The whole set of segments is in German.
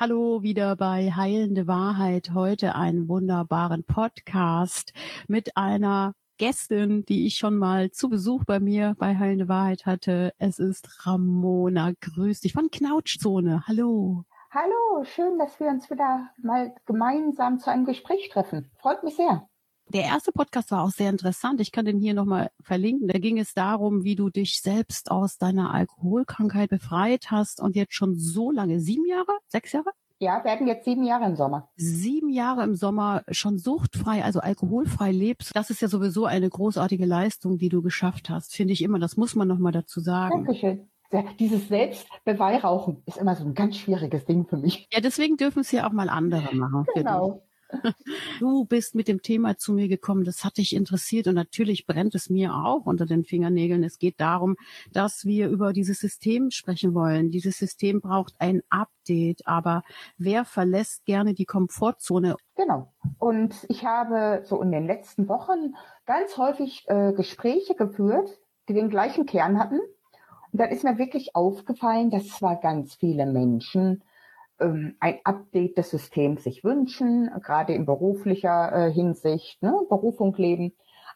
Hallo wieder bei Heilende Wahrheit. Heute einen wunderbaren Podcast mit einer Gästin, die ich schon mal zu Besuch bei mir bei Heilende Wahrheit hatte. Es ist Ramona. Grüß dich von Knautschzone. Hallo. Hallo, schön, dass wir uns wieder mal gemeinsam zu einem Gespräch treffen. Freut mich sehr. Der erste Podcast war auch sehr interessant. Ich kann den hier nochmal verlinken. Da ging es darum, wie du dich selbst aus deiner Alkoholkrankheit befreit hast und jetzt schon so lange, sieben Jahre, sechs Jahre? Ja, werden jetzt sieben Jahre im Sommer. Sieben Jahre im Sommer schon suchtfrei, also alkoholfrei lebst. Das ist ja sowieso eine großartige Leistung, die du geschafft hast. Finde ich immer. Das muss man nochmal dazu sagen. Dankeschön dieses Selbstbeweihräuchen ist immer so ein ganz schwieriges Ding für mich. Ja, deswegen dürfen es ja auch mal andere machen. Genau. Du bist mit dem Thema zu mir gekommen, das hat dich interessiert und natürlich brennt es mir auch unter den Fingernägeln. Es geht darum, dass wir über dieses System sprechen wollen. Dieses System braucht ein Update, aber wer verlässt gerne die Komfortzone? Genau. Und ich habe so in den letzten Wochen ganz häufig äh, Gespräche geführt, die den gleichen Kern hatten. Und dann ist mir wirklich aufgefallen, dass zwar ganz viele Menschen ein Update des Systems sich wünschen, gerade in beruflicher äh, Hinsicht, ne, Berufung leben.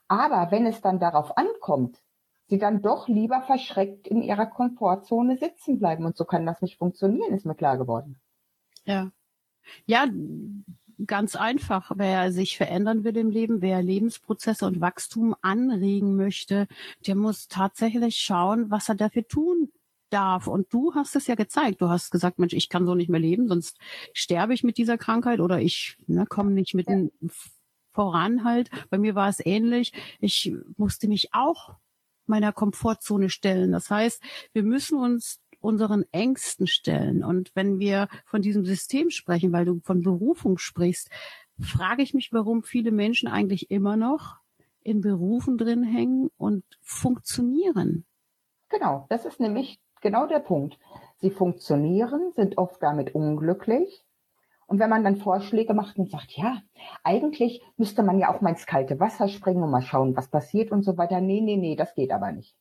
Aber wenn es dann darauf ankommt, sie dann doch lieber verschreckt in ihrer Komfortzone sitzen bleiben. Und so kann das nicht funktionieren, ist mir klar geworden. Ja. Ja, ganz einfach. Wer sich verändern will im Leben, wer Lebensprozesse und Wachstum anregen möchte, der muss tatsächlich schauen, was er dafür tun darf. Und du hast es ja gezeigt. Du hast gesagt, Mensch, ich kann so nicht mehr leben, sonst sterbe ich mit dieser Krankheit oder ich ne, komme nicht mit ja. voran halt. Bei mir war es ähnlich. Ich musste mich auch meiner Komfortzone stellen. Das heißt, wir müssen uns unseren Ängsten stellen. Und wenn wir von diesem System sprechen, weil du von Berufung sprichst, frage ich mich, warum viele Menschen eigentlich immer noch in Berufen drin hängen und funktionieren. Genau, das ist nämlich genau der Punkt. Sie funktionieren, sind oft damit unglücklich. Und wenn man dann Vorschläge macht und sagt, ja, eigentlich müsste man ja auch mal ins kalte Wasser springen und mal schauen, was passiert und so weiter. Nee, nee, nee, das geht aber nicht.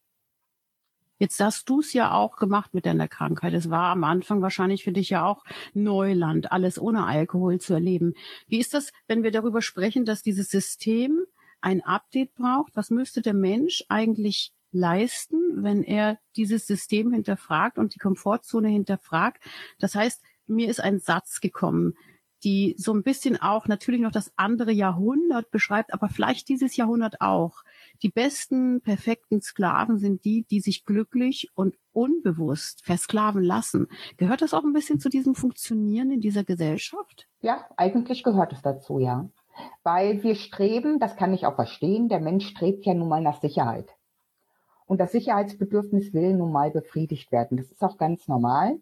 Jetzt hast du es ja auch gemacht mit deiner Krankheit. Es war am Anfang wahrscheinlich für dich ja auch Neuland, alles ohne Alkohol zu erleben. Wie ist das, wenn wir darüber sprechen, dass dieses System ein Update braucht? Was müsste der Mensch eigentlich leisten, wenn er dieses System hinterfragt und die Komfortzone hinterfragt. Das heißt, mir ist ein Satz gekommen, die so ein bisschen auch natürlich noch das andere Jahrhundert beschreibt, aber vielleicht dieses Jahrhundert auch. Die besten, perfekten Sklaven sind die, die sich glücklich und unbewusst versklaven lassen. Gehört das auch ein bisschen zu diesem Funktionieren in dieser Gesellschaft? Ja, eigentlich gehört es dazu, ja. Weil wir streben, das kann ich auch verstehen, der Mensch strebt ja nun mal nach Sicherheit. Und das Sicherheitsbedürfnis will nun mal befriedigt werden. Das ist auch ganz normal.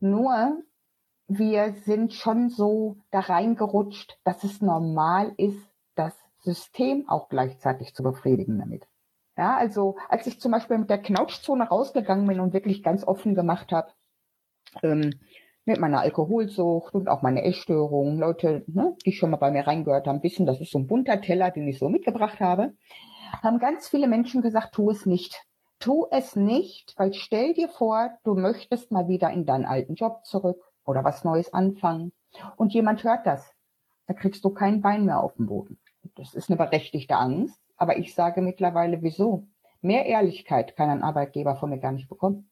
Nur wir sind schon so da reingerutscht, dass es normal ist, das System auch gleichzeitig zu befriedigen damit. Ja, also als ich zum Beispiel mit der Knautschzone rausgegangen bin und wirklich ganz offen gemacht habe, ähm, mit meiner Alkoholsucht und auch meine Essstörungen, Leute, ne, die schon mal bei mir reingehört haben, wissen, das ist so ein bunter Teller, den ich so mitgebracht habe haben ganz viele Menschen gesagt, tu es nicht. Tu es nicht, weil stell dir vor, du möchtest mal wieder in deinen alten Job zurück oder was Neues anfangen. Und jemand hört das. Da kriegst du kein Bein mehr auf dem Boden. Das ist eine berechtigte Angst. Aber ich sage mittlerweile, wieso? Mehr Ehrlichkeit kann ein Arbeitgeber von mir gar nicht bekommen.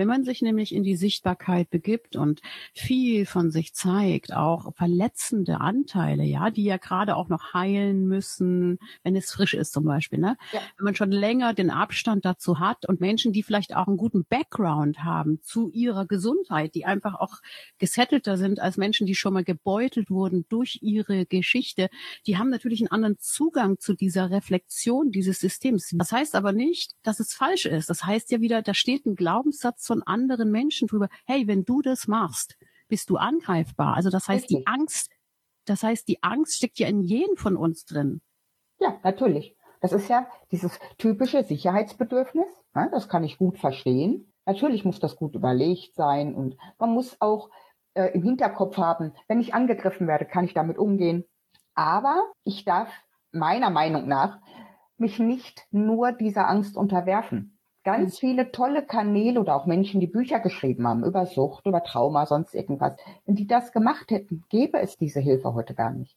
Wenn man sich nämlich in die Sichtbarkeit begibt und viel von sich zeigt, auch verletzende Anteile, ja, die ja gerade auch noch heilen müssen, wenn es frisch ist zum Beispiel, ne? Ja. Wenn man schon länger den Abstand dazu hat und Menschen, die vielleicht auch einen guten Background haben zu ihrer Gesundheit, die einfach auch gesettelter sind als Menschen, die schon mal gebeutelt wurden durch ihre Geschichte, die haben natürlich einen anderen Zugang zu dieser Reflexion dieses Systems. Das heißt aber nicht, dass es falsch ist. Das heißt ja wieder, da steht ein Glaubenssatz von anderen Menschen drüber, hey, wenn du das machst, bist du angreifbar. Also das heißt, Richtig. die Angst, das heißt, die Angst steckt ja in jedem von uns drin. Ja, natürlich. Das ist ja dieses typische Sicherheitsbedürfnis. Ja, das kann ich gut verstehen. Natürlich muss das gut überlegt sein und man muss auch äh, im Hinterkopf haben, wenn ich angegriffen werde, kann ich damit umgehen. Aber ich darf meiner Meinung nach mich nicht nur dieser Angst unterwerfen. Ganz viele tolle Kanäle oder auch Menschen, die Bücher geschrieben haben über Sucht, über Trauma, sonst irgendwas. Wenn die das gemacht hätten, gäbe es diese Hilfe heute gar nicht.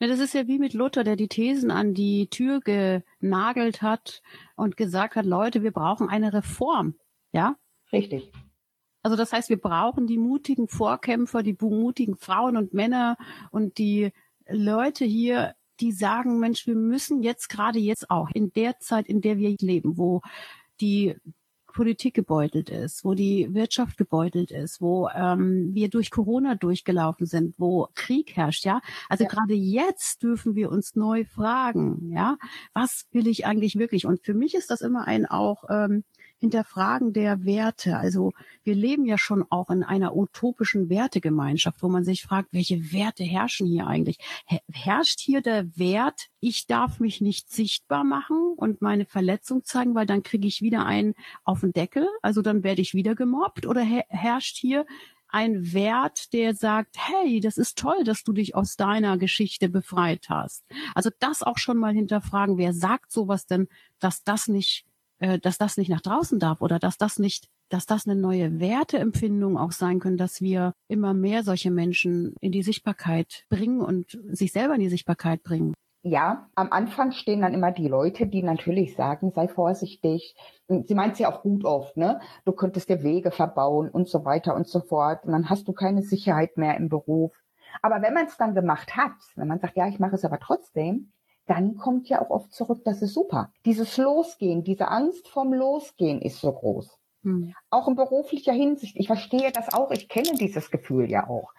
Ja, das ist ja wie mit Luther, der die Thesen an die Tür genagelt hat und gesagt hat, Leute, wir brauchen eine Reform. Ja? Richtig. Also das heißt, wir brauchen die mutigen Vorkämpfer, die mutigen Frauen und Männer und die Leute hier, die sagen, Mensch, wir müssen jetzt gerade jetzt auch in der Zeit, in der wir leben, wo die Politik gebeutelt ist, wo die Wirtschaft gebeutelt ist, wo ähm, wir durch Corona durchgelaufen sind, wo Krieg herrscht, ja. Also ja. gerade jetzt dürfen wir uns neu fragen, ja, was will ich eigentlich wirklich? Und für mich ist das immer ein auch ähm, Hinterfragen der Werte. Also wir leben ja schon auch in einer utopischen Wertegemeinschaft, wo man sich fragt, welche Werte herrschen hier eigentlich? Herrscht hier der Wert, ich darf mich nicht sichtbar machen und meine Verletzung zeigen, weil dann kriege ich wieder einen auf den Deckel, also dann werde ich wieder gemobbt? Oder herrscht hier ein Wert, der sagt, hey, das ist toll, dass du dich aus deiner Geschichte befreit hast. Also das auch schon mal hinterfragen, wer sagt sowas denn, dass das nicht äh, dass das nicht nach draußen darf oder dass das nicht, dass das eine neue Werteempfindung auch sein können, dass wir immer mehr solche Menschen in die Sichtbarkeit bringen und sich selber in die Sichtbarkeit bringen. Ja, am Anfang stehen dann immer die Leute, die natürlich sagen, sei vorsichtig. Sie meint es ja auch gut oft, ne? Du könntest dir Wege verbauen und so weiter und so fort. Und dann hast du keine Sicherheit mehr im Beruf. Aber wenn man es dann gemacht hat, wenn man sagt, ja, ich mache es aber trotzdem, dann kommt ja auch oft zurück, das ist super. Dieses Losgehen, diese Angst vom Losgehen ist so groß. Hm. Auch in beruflicher Hinsicht. Ich verstehe das auch. Ich kenne dieses Gefühl ja auch.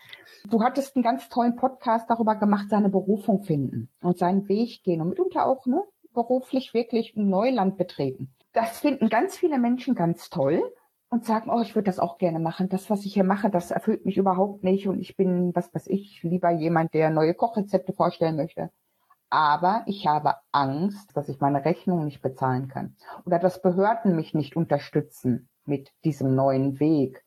Du hattest einen ganz tollen Podcast darüber gemacht, seine Berufung finden und seinen Weg gehen und mitunter auch ne, beruflich wirklich ein Neuland betreten. Das finden ganz viele Menschen ganz toll und sagen, oh, ich würde das auch gerne machen. Das, was ich hier mache, das erfüllt mich überhaupt nicht und ich bin, was weiß ich, lieber jemand, der neue Kochrezepte vorstellen möchte aber ich habe Angst, dass ich meine Rechnung nicht bezahlen kann oder dass Behörden mich nicht unterstützen mit diesem neuen Weg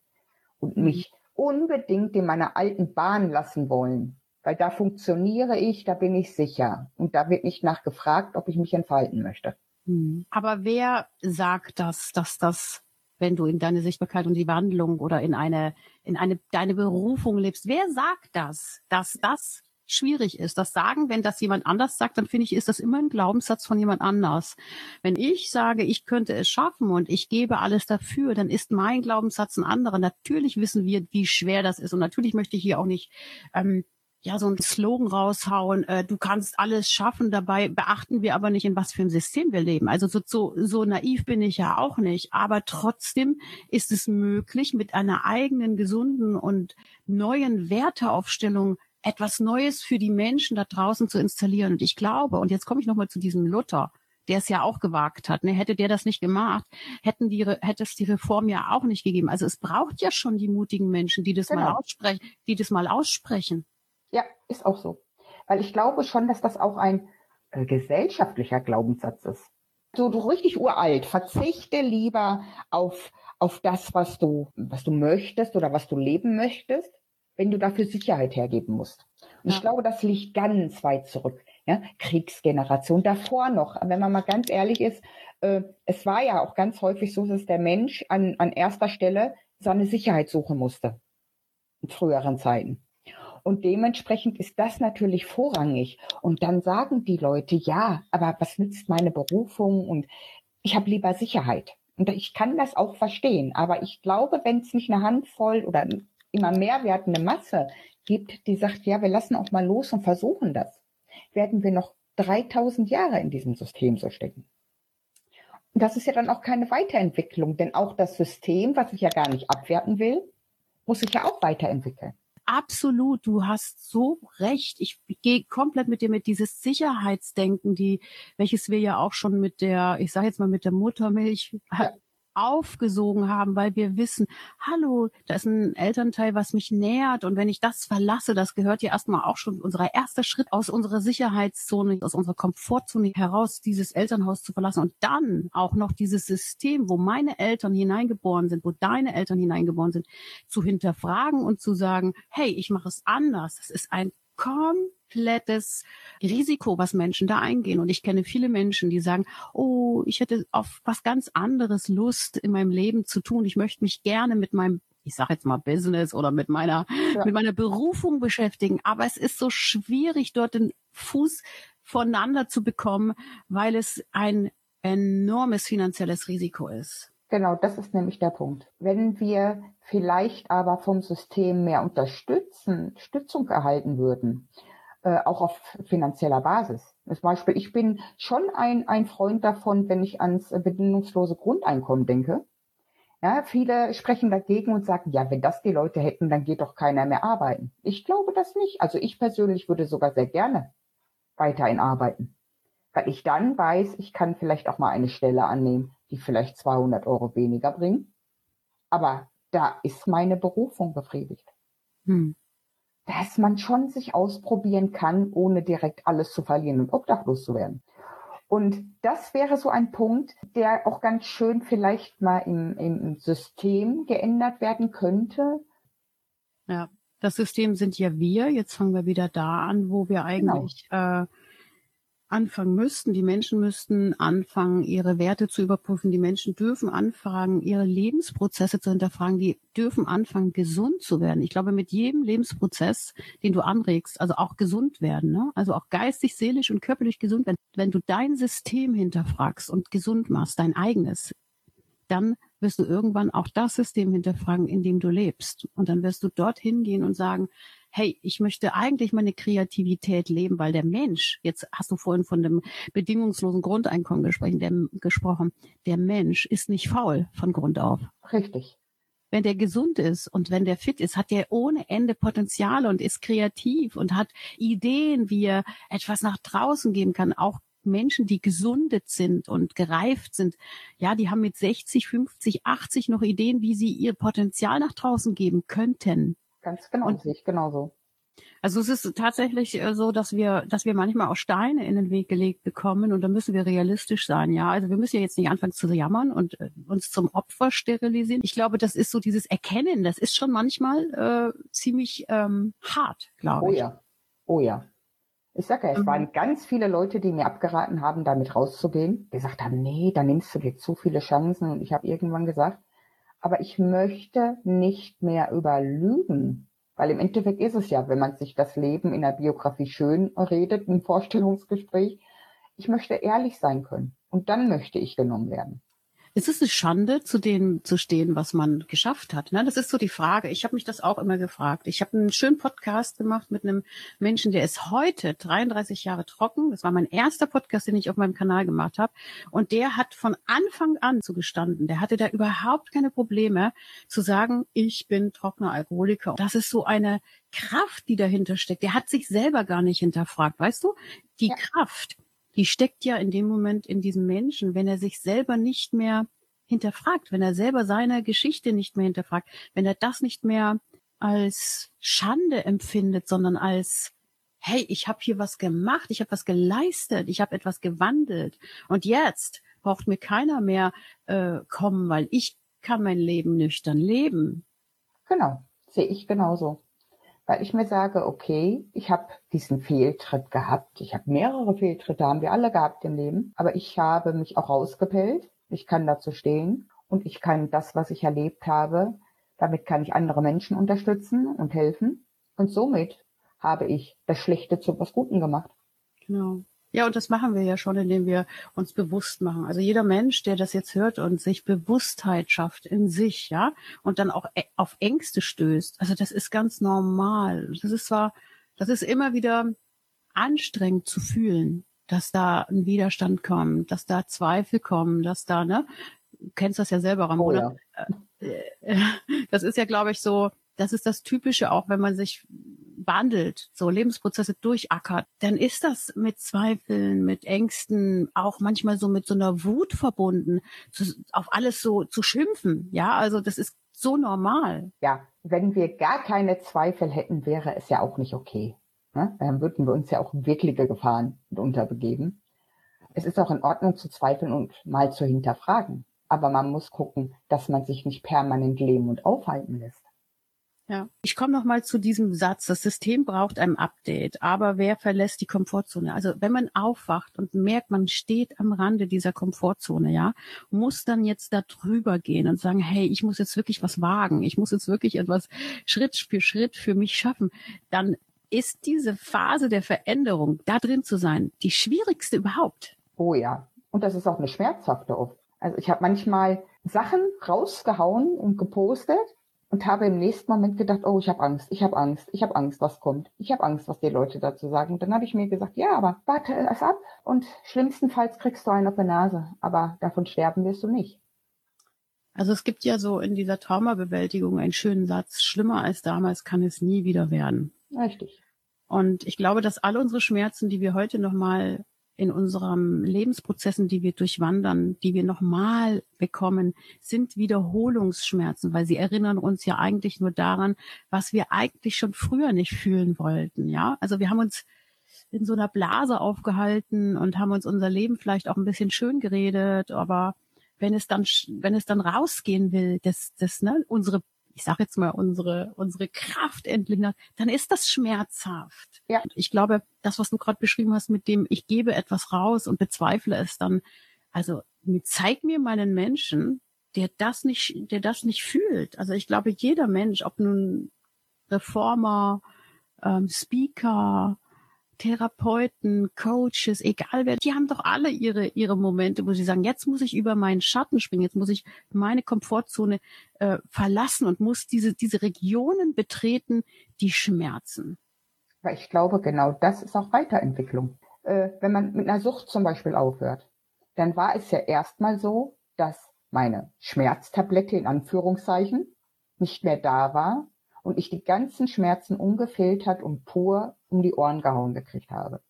und mhm. mich unbedingt in meiner alten Bahn lassen wollen, weil da funktioniere ich, da bin ich sicher und da wird nicht nachgefragt, ob ich mich entfalten möchte. Mhm. Aber wer sagt das, dass das wenn du in deine Sichtbarkeit und die Wandlung oder in eine, in eine, deine Berufung lebst. Wer sagt das, dass das schwierig ist. Das sagen, wenn das jemand anders sagt, dann finde ich, ist das immer ein Glaubenssatz von jemand anders. Wenn ich sage, ich könnte es schaffen und ich gebe alles dafür, dann ist mein Glaubenssatz ein anderer. Natürlich wissen wir, wie schwer das ist. Und natürlich möchte ich hier auch nicht ähm, ja so einen Slogan raushauen, äh, du kannst alles schaffen, dabei beachten wir aber nicht, in was für ein System wir leben. Also so, so, so naiv bin ich ja auch nicht, aber trotzdem ist es möglich, mit einer eigenen, gesunden und neuen Werteaufstellung etwas Neues für die Menschen da draußen zu installieren. Und ich glaube, und jetzt komme ich nochmal zu diesem Luther, der es ja auch gewagt hat. Ne? Hätte der das nicht gemacht, hätten die, hätte es die Reform ja auch nicht gegeben. Also es braucht ja schon die mutigen Menschen, die das genau. mal aussprechen, die das mal aussprechen. Ja, ist auch so. Weil ich glaube schon, dass das auch ein äh, gesellschaftlicher Glaubenssatz ist. So, du richtig uralt, verzichte lieber auf, auf das, was du, was du möchtest oder was du leben möchtest wenn du dafür Sicherheit hergeben musst. Und ja. ich glaube, das liegt ganz weit zurück. Ja? Kriegsgeneration davor noch. Wenn man mal ganz ehrlich ist, äh, es war ja auch ganz häufig so, dass der Mensch an, an erster Stelle seine Sicherheit suchen musste. In früheren Zeiten. Und dementsprechend ist das natürlich vorrangig. Und dann sagen die Leute, ja, aber was nützt meine Berufung? Und ich habe lieber Sicherheit. Und ich kann das auch verstehen. Aber ich glaube, wenn es nicht eine Handvoll oder immer mehr werdende Masse gibt, die sagt, ja, wir lassen auch mal los und versuchen das, werden wir noch 3000 Jahre in diesem System so stecken. Und das ist ja dann auch keine Weiterentwicklung, denn auch das System, was ich ja gar nicht abwerten will, muss sich ja auch weiterentwickeln. Absolut, du hast so recht. Ich gehe komplett mit dir mit dieses Sicherheitsdenken, die, welches wir ja auch schon mit der, ich sage jetzt mal mit der Muttermilch ja aufgesogen haben, weil wir wissen, hallo, da ist ein Elternteil, was mich nährt und wenn ich das verlasse, das gehört ja erstmal auch schon unser erster Schritt aus unserer Sicherheitszone, aus unserer Komfortzone heraus, dieses Elternhaus zu verlassen und dann auch noch dieses System, wo meine Eltern hineingeboren sind, wo deine Eltern hineingeboren sind, zu hinterfragen und zu sagen, hey, ich mache es anders. Das ist ein komplett komplettes Risiko, was Menschen da eingehen. Und ich kenne viele Menschen, die sagen, oh, ich hätte auf was ganz anderes Lust in meinem Leben zu tun. Ich möchte mich gerne mit meinem ich sage jetzt mal Business oder mit meiner ja. mit meiner Berufung beschäftigen, aber es ist so schwierig dort den Fuß voneinander zu bekommen, weil es ein enormes finanzielles Risiko ist. Genau, das ist nämlich der Punkt. Wenn wir vielleicht aber vom System mehr unterstützen, Unterstützung erhalten würden, äh, auch auf finanzieller Basis. Zum Beispiel, ich bin schon ein, ein Freund davon, wenn ich ans bedingungslose Grundeinkommen denke. Ja, viele sprechen dagegen und sagen, ja, wenn das die Leute hätten, dann geht doch keiner mehr arbeiten. Ich glaube das nicht. Also ich persönlich würde sogar sehr gerne weiterhin arbeiten. Weil ich dann weiß, ich kann vielleicht auch mal eine Stelle annehmen, die vielleicht 200 Euro weniger bringen. Aber da ist meine Berufung befriedigt. Hm. Dass man schon sich ausprobieren kann, ohne direkt alles zu verlieren und obdachlos zu werden. Und das wäre so ein Punkt, der auch ganz schön vielleicht mal im, im System geändert werden könnte. Ja, das System sind ja wir. Jetzt fangen wir wieder da an, wo wir genau. eigentlich genau. äh, anfangen müssten. Die Menschen müssten anfangen, ihre Werte zu überprüfen. Die Menschen dürfen anfangen, ihre Lebensprozesse zu hinterfragen. Die dürfen anfangen, gesund zu werden. Ich glaube, mit jedem Lebensprozess, den du anregst, also auch gesund werden, ne? also auch geistig, seelisch und körperlich gesund werden, wenn du dein System hinterfragst und gesund machst, dein eigenes, dann wirst du irgendwann auch das System hinterfragen, in dem du lebst. Und dann wirst du dorthin gehen und sagen, hey, ich möchte eigentlich meine Kreativität leben, weil der Mensch, jetzt hast du vorhin von dem bedingungslosen Grundeinkommen gesprochen, der, gesprochen, der Mensch ist nicht faul von Grund auf. Richtig. Wenn der gesund ist und wenn der fit ist, hat der ohne Ende Potenziale und ist kreativ und hat Ideen, wie er etwas nach draußen geben kann, auch Menschen, die gesundet sind und gereift sind, ja, die haben mit 60, 50, 80 noch Ideen, wie sie ihr Potenzial nach draußen geben könnten. Ganz genau, und, sehe ich genauso. Also es ist tatsächlich äh, so, dass wir, dass wir manchmal auch Steine in den Weg gelegt bekommen und da müssen wir realistisch sein, ja. Also wir müssen ja jetzt nicht anfangen zu jammern und äh, uns zum Opfer sterilisieren. Ich glaube, das ist so dieses Erkennen, das ist schon manchmal äh, ziemlich ähm, hart, glaube ich. Oh ja, oh ja. Ich sage ja, es mhm. waren ganz viele Leute, die mir abgeraten haben, damit rauszugehen. Die gesagt haben, nee, da nimmst du dir zu viele Chancen. Und ich habe irgendwann gesagt, aber ich möchte nicht mehr überlügen. Weil im Endeffekt ist es ja, wenn man sich das Leben in der Biografie schön redet, im Vorstellungsgespräch, ich möchte ehrlich sein können. Und dann möchte ich genommen werden. Ist es eine Schande, zu dem zu stehen, was man geschafft hat? Ne? Das ist so die Frage. Ich habe mich das auch immer gefragt. Ich habe einen schönen Podcast gemacht mit einem Menschen, der ist heute 33 Jahre trocken. Das war mein erster Podcast, den ich auf meinem Kanal gemacht habe. Und der hat von Anfang an zugestanden. Der hatte da überhaupt keine Probleme zu sagen, ich bin trockener Alkoholiker. Das ist so eine Kraft, die dahinter steckt. Der hat sich selber gar nicht hinterfragt. Weißt du? Die ja. Kraft die steckt ja in dem Moment in diesem Menschen, wenn er sich selber nicht mehr hinterfragt, wenn er selber seine Geschichte nicht mehr hinterfragt, wenn er das nicht mehr als Schande empfindet, sondern als hey, ich habe hier was gemacht, ich habe was geleistet, ich habe etwas gewandelt und jetzt braucht mir keiner mehr äh, kommen, weil ich kann mein Leben nüchtern leben. Genau, sehe ich genauso weil ich mir sage, okay, ich habe diesen Fehltritt gehabt. Ich habe mehrere Fehltritte, haben wir alle gehabt im Leben. Aber ich habe mich auch rausgepellt. Ich kann dazu stehen und ich kann das, was ich erlebt habe, damit kann ich andere Menschen unterstützen und helfen. Und somit habe ich das Schlechte zu was Guten gemacht. Genau. Ja, und das machen wir ja schon, indem wir uns bewusst machen. Also jeder Mensch, der das jetzt hört und sich Bewusstheit schafft in sich, ja, und dann auch auf Ängste stößt, also das ist ganz normal. Das ist zwar, das ist immer wieder anstrengend zu fühlen, dass da ein Widerstand kommt, dass da Zweifel kommen, dass da, ne, du kennst das ja selber, Ramona. Oh, ja. Äh, äh, das ist ja, glaube ich, so, das ist das Typische auch, wenn man sich wandelt, so Lebensprozesse durchackert, dann ist das mit Zweifeln, mit Ängsten, auch manchmal so mit so einer Wut verbunden, zu, auf alles so zu schimpfen. Ja, also das ist so normal. Ja, wenn wir gar keine Zweifel hätten, wäre es ja auch nicht okay. Ne? Dann würden wir uns ja auch wirkliche Gefahren unterbegeben. Es ist auch in Ordnung zu zweifeln und mal zu hinterfragen. Aber man muss gucken, dass man sich nicht permanent lähmen und aufhalten lässt. Ja, ich komme noch mal zu diesem Satz. Das System braucht ein Update, aber wer verlässt die Komfortzone? Also wenn man aufwacht und merkt, man steht am Rande dieser Komfortzone, ja, muss dann jetzt da drüber gehen und sagen, hey, ich muss jetzt wirklich was wagen. Ich muss jetzt wirklich etwas Schritt für Schritt für mich schaffen. Dann ist diese Phase der Veränderung, da drin zu sein, die schwierigste überhaupt. Oh ja. Und das ist auch eine schmerzhafte oft. Also ich habe manchmal Sachen rausgehauen und gepostet und habe im nächsten Moment gedacht, oh, ich habe Angst, ich habe Angst, ich habe Angst, was kommt. Ich habe Angst, was die Leute dazu sagen. Und dann habe ich mir gesagt, ja, aber warte es ab und schlimmstenfalls kriegst du einen auf die Nase, aber davon sterben wirst du nicht. Also es gibt ja so in dieser Traumabewältigung einen schönen Satz, schlimmer als damals kann es nie wieder werden. Richtig. Und ich glaube, dass alle unsere Schmerzen, die wir heute nochmal in unseren Lebensprozessen, die wir durchwandern, die wir nochmal bekommen, sind Wiederholungsschmerzen, weil sie erinnern uns ja eigentlich nur daran, was wir eigentlich schon früher nicht fühlen wollten. Ja, also wir haben uns in so einer Blase aufgehalten und haben uns unser Leben vielleicht auch ein bisschen schön geredet, aber wenn es dann, wenn es dann rausgehen will, das, das, ne, unsere ich sage jetzt mal, unsere, unsere Kraft endlich nach, dann ist das schmerzhaft. Ja. Ich glaube, das, was du gerade beschrieben hast, mit dem ich gebe etwas raus und bezweifle es dann, also zeig mir mal einen Menschen, der das nicht, der das nicht fühlt. Also ich glaube, jeder Mensch, ob nun Reformer, ähm, Speaker, Therapeuten, Coaches, egal wer, die haben doch alle ihre, ihre Momente, wo sie sagen, jetzt muss ich über meinen Schatten springen, jetzt muss ich meine Komfortzone äh, verlassen und muss diese, diese Regionen betreten, die schmerzen. Weil ich glaube, genau das ist auch Weiterentwicklung. Äh, wenn man mit einer Sucht zum Beispiel aufhört, dann war es ja erstmal so, dass meine Schmerztablette in Anführungszeichen nicht mehr da war und ich die ganzen Schmerzen ungefiltert und pur um die Ohren gehauen gekriegt habe.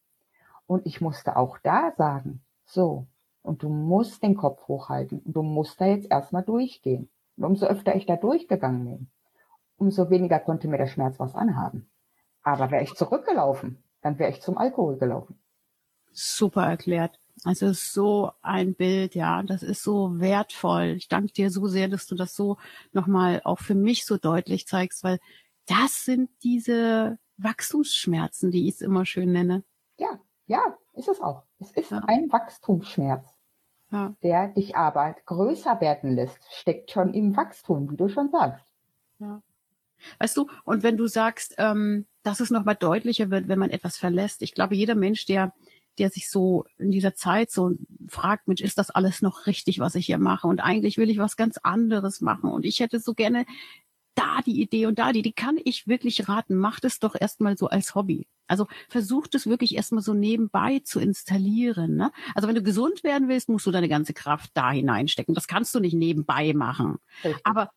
Und ich musste auch da sagen, so, und du musst den Kopf hochhalten und du musst da jetzt erstmal durchgehen. Und umso öfter ich da durchgegangen bin, umso weniger konnte mir der Schmerz was anhaben. Aber wäre ich zurückgelaufen, dann wäre ich zum Alkohol gelaufen. Super erklärt. Also so ein Bild, ja, das ist so wertvoll. Ich danke dir so sehr, dass du das so nochmal auch für mich so deutlich zeigst, weil das sind diese Wachstumsschmerzen, die ich es immer schön nenne. Ja, ja, ist es auch. Es ist ja. ein Wachstumsschmerz, ja. der dich aber größer werden lässt, steckt schon im Wachstum, wie du schon sagst. Ja. Weißt du, und wenn du sagst, ähm, dass es nochmal deutlicher wird, wenn man etwas verlässt, ich glaube, jeder Mensch, der der sich so in dieser Zeit so fragt, Mensch, ist das alles noch richtig, was ich hier mache? Und eigentlich will ich was ganz anderes machen. Und ich hätte so gerne da die Idee und da die, die kann ich wirklich raten. Macht es doch erstmal so als Hobby. Also versucht es wirklich erstmal so nebenbei zu installieren. Ne? Also wenn du gesund werden willst, musst du deine ganze Kraft da hineinstecken. Das kannst du nicht nebenbei machen. Richtig. Aber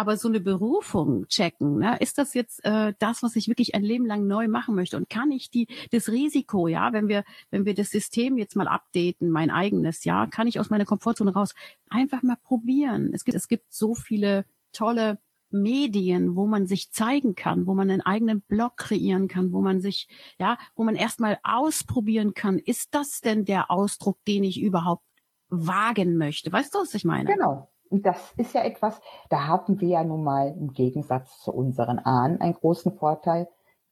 aber so eine Berufung checken, ne? ist das jetzt äh, das, was ich wirklich ein Leben lang neu machen möchte? Und kann ich die das Risiko, ja, wenn wir wenn wir das System jetzt mal updaten, mein eigenes, ja, kann ich aus meiner Komfortzone raus einfach mal probieren. Es gibt es gibt so viele tolle Medien, wo man sich zeigen kann, wo man einen eigenen Blog kreieren kann, wo man sich, ja, wo man erstmal ausprobieren kann, ist das denn der Ausdruck, den ich überhaupt wagen möchte? Weißt du, was ich meine? Genau. Und das ist ja etwas, da haben wir ja nun mal im Gegensatz zu unseren Ahnen einen großen Vorteil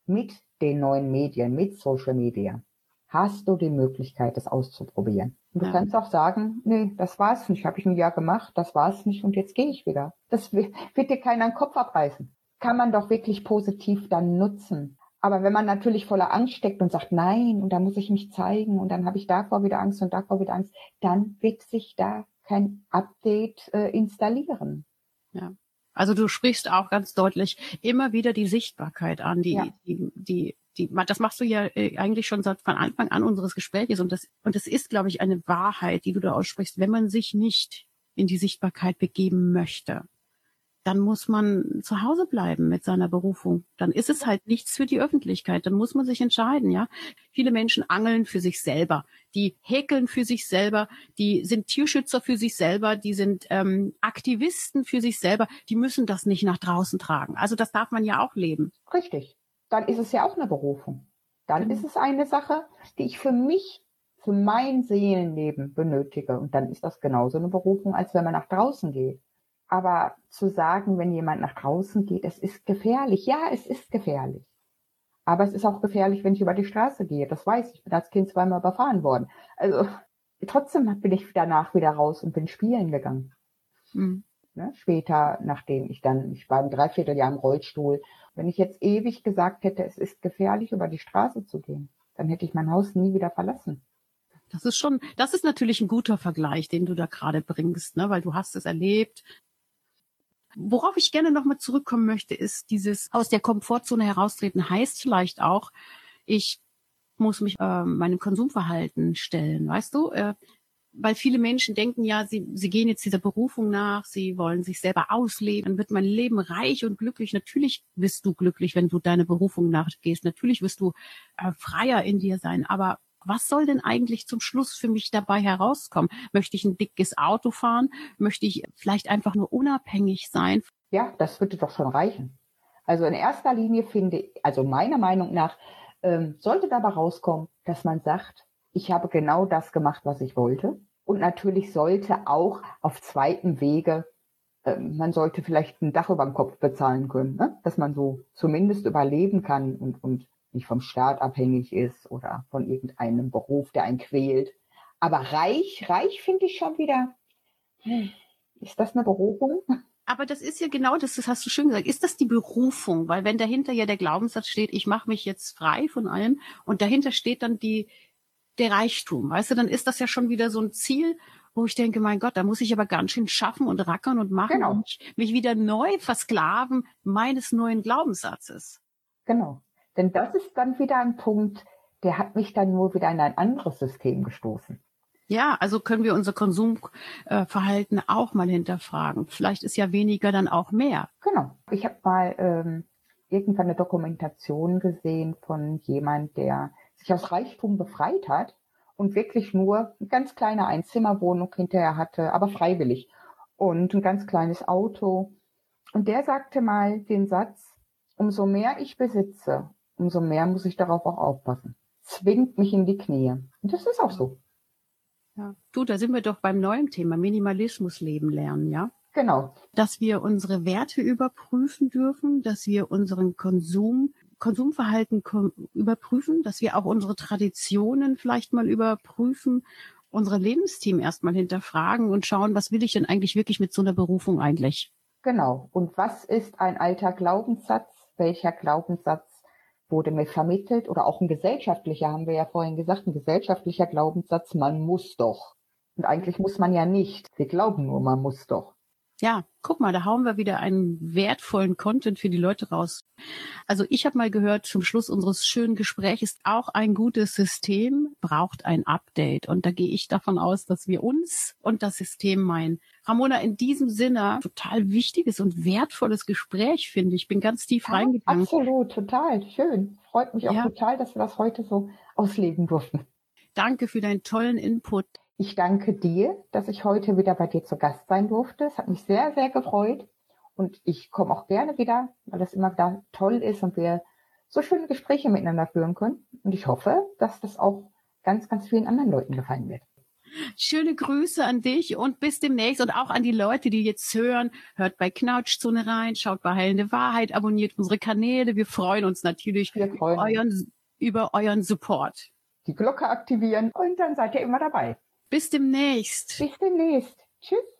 mit den neuen Medien, mit Social Media. Hast du die Möglichkeit, das auszuprobieren? Und du ja. kannst auch sagen, nee, das war's nicht, habe ich ein Jahr gemacht, das war's nicht und jetzt gehe ich wieder. Das wird dir keiner den Kopf abreißen. Kann man doch wirklich positiv dann nutzen. Aber wenn man natürlich voller Angst steckt und sagt, nein, und da muss ich mich zeigen und dann habe ich davor wieder Angst und davor wieder Angst, dann wird sich da kein Update äh, installieren. Ja. Also du sprichst auch ganz deutlich immer wieder die Sichtbarkeit an, die, ja. die, die, die, das machst du ja äh, eigentlich schon seit von Anfang an unseres Gesprächs und das, und das ist, glaube ich, eine Wahrheit, die du da aussprichst, wenn man sich nicht in die Sichtbarkeit begeben möchte dann muss man zu Hause bleiben mit seiner Berufung. Dann ist es halt nichts für die Öffentlichkeit. Dann muss man sich entscheiden, ja. Viele Menschen angeln für sich selber. Die häkeln für sich selber. Die sind Tierschützer für sich selber. Die sind ähm, Aktivisten für sich selber. Die müssen das nicht nach draußen tragen. Also das darf man ja auch leben. Richtig. Dann ist es ja auch eine Berufung. Dann mhm. ist es eine Sache, die ich für mich, für mein Seelenleben benötige. Und dann ist das genauso eine Berufung, als wenn man nach draußen geht. Aber zu sagen, wenn jemand nach draußen geht, es ist gefährlich. Ja, es ist gefährlich. Aber es ist auch gefährlich, wenn ich über die Straße gehe. Das weiß ich. Ich bin als Kind zweimal überfahren worden. Also trotzdem bin ich danach wieder raus und bin spielen gegangen. Mhm. Ne? Später, nachdem ich dann, ich war ein Dreivierteljahr im Rollstuhl. Wenn ich jetzt ewig gesagt hätte, es ist gefährlich, über die Straße zu gehen, dann hätte ich mein Haus nie wieder verlassen. Das ist schon, das ist natürlich ein guter Vergleich, den du da gerade bringst, ne? weil du hast es erlebt, Worauf ich gerne nochmal zurückkommen möchte, ist dieses aus der Komfortzone heraustreten heißt vielleicht auch, ich muss mich äh, meinem Konsumverhalten stellen, weißt du? Äh, weil viele Menschen denken ja, sie, sie gehen jetzt dieser Berufung nach, sie wollen sich selber ausleben, dann wird mein Leben reich und glücklich. Natürlich wirst du glücklich, wenn du deine Berufung nachgehst. Natürlich wirst du äh, freier in dir sein. Aber was soll denn eigentlich zum Schluss für mich dabei herauskommen? Möchte ich ein dickes Auto fahren? Möchte ich vielleicht einfach nur unabhängig sein? Ja, das würde doch schon reichen. Also in erster Linie finde, also meiner Meinung nach, ähm, sollte dabei rauskommen, dass man sagt, ich habe genau das gemacht, was ich wollte. Und natürlich sollte auch auf zweitem Wege, äh, man sollte vielleicht ein Dach über dem Kopf bezahlen können, ne? dass man so zumindest überleben kann und, und nicht vom Staat abhängig ist oder von irgendeinem Beruf, der einen quält. Aber reich, reich finde ich schon wieder, hm, ist das eine Berufung? Aber das ist ja genau das, das hast du schön gesagt. Ist das die Berufung? Weil wenn dahinter ja der Glaubenssatz steht, ich mache mich jetzt frei von allem und dahinter steht dann die, der Reichtum, weißt du, dann ist das ja schon wieder so ein Ziel, wo ich denke, mein Gott, da muss ich aber ganz schön schaffen und rackern und machen genau. und mich wieder neu versklaven meines neuen Glaubenssatzes. Genau. Denn das ist dann wieder ein Punkt, der hat mich dann nur wieder in ein anderes System gestoßen. Ja, also können wir unser Konsumverhalten auch mal hinterfragen. Vielleicht ist ja weniger dann auch mehr. Genau. Ich habe mal ähm, irgendwann eine Dokumentation gesehen von jemand, der sich aus Reichtum befreit hat und wirklich nur eine ganz kleine Einzimmerwohnung hinterher hatte, aber freiwillig und ein ganz kleines Auto. Und der sagte mal den Satz, umso mehr ich besitze, umso mehr muss ich darauf auch aufpassen. Zwingt mich in die Knie. Und das ist auch so. Ja. Du, da sind wir doch beim neuen Thema Minimalismus leben lernen, ja? Genau. Dass wir unsere Werte überprüfen dürfen, dass wir unseren Konsum, Konsumverhalten überprüfen, dass wir auch unsere Traditionen vielleicht mal überprüfen, unsere Lebensteam erstmal hinterfragen und schauen, was will ich denn eigentlich wirklich mit so einer Berufung eigentlich? Genau. Und was ist ein alter Glaubenssatz? Welcher Glaubenssatz wurde mir vermittelt oder auch ein gesellschaftlicher, haben wir ja vorhin gesagt, ein gesellschaftlicher Glaubenssatz, man muss doch. Und eigentlich muss man ja nicht. Wir glauben nur, man muss doch. Ja, guck mal, da hauen wir wieder einen wertvollen Content für die Leute raus. Also ich habe mal gehört, zum Schluss unseres schönen Gesprächs ist auch ein gutes System, braucht ein Update. Und da gehe ich davon aus, dass wir uns und das System meinen. Ramona, in diesem Sinne, total wichtiges und wertvolles Gespräch, finde ich. bin ganz tief ja, reingegangen. Absolut, total. Schön. Freut mich auch ja. total, dass wir das heute so ausleben durften. Danke für deinen tollen Input. Ich danke dir, dass ich heute wieder bei dir zu Gast sein durfte. Es hat mich sehr, sehr gefreut. Und ich komme auch gerne wieder, weil das immer wieder toll ist und wir so schöne Gespräche miteinander führen können. Und ich hoffe, dass das auch ganz, ganz vielen anderen Leuten gefallen wird. Schöne Grüße an dich und bis demnächst und auch an die Leute, die jetzt hören. Hört bei Knautschzone rein, schaut bei Heilende Wahrheit, abonniert unsere Kanäle. Wir freuen uns natürlich freuen euren, über euren Support. Die Glocke aktivieren und dann seid ihr immer dabei. Bis demnächst. Bis demnächst. Tschüss.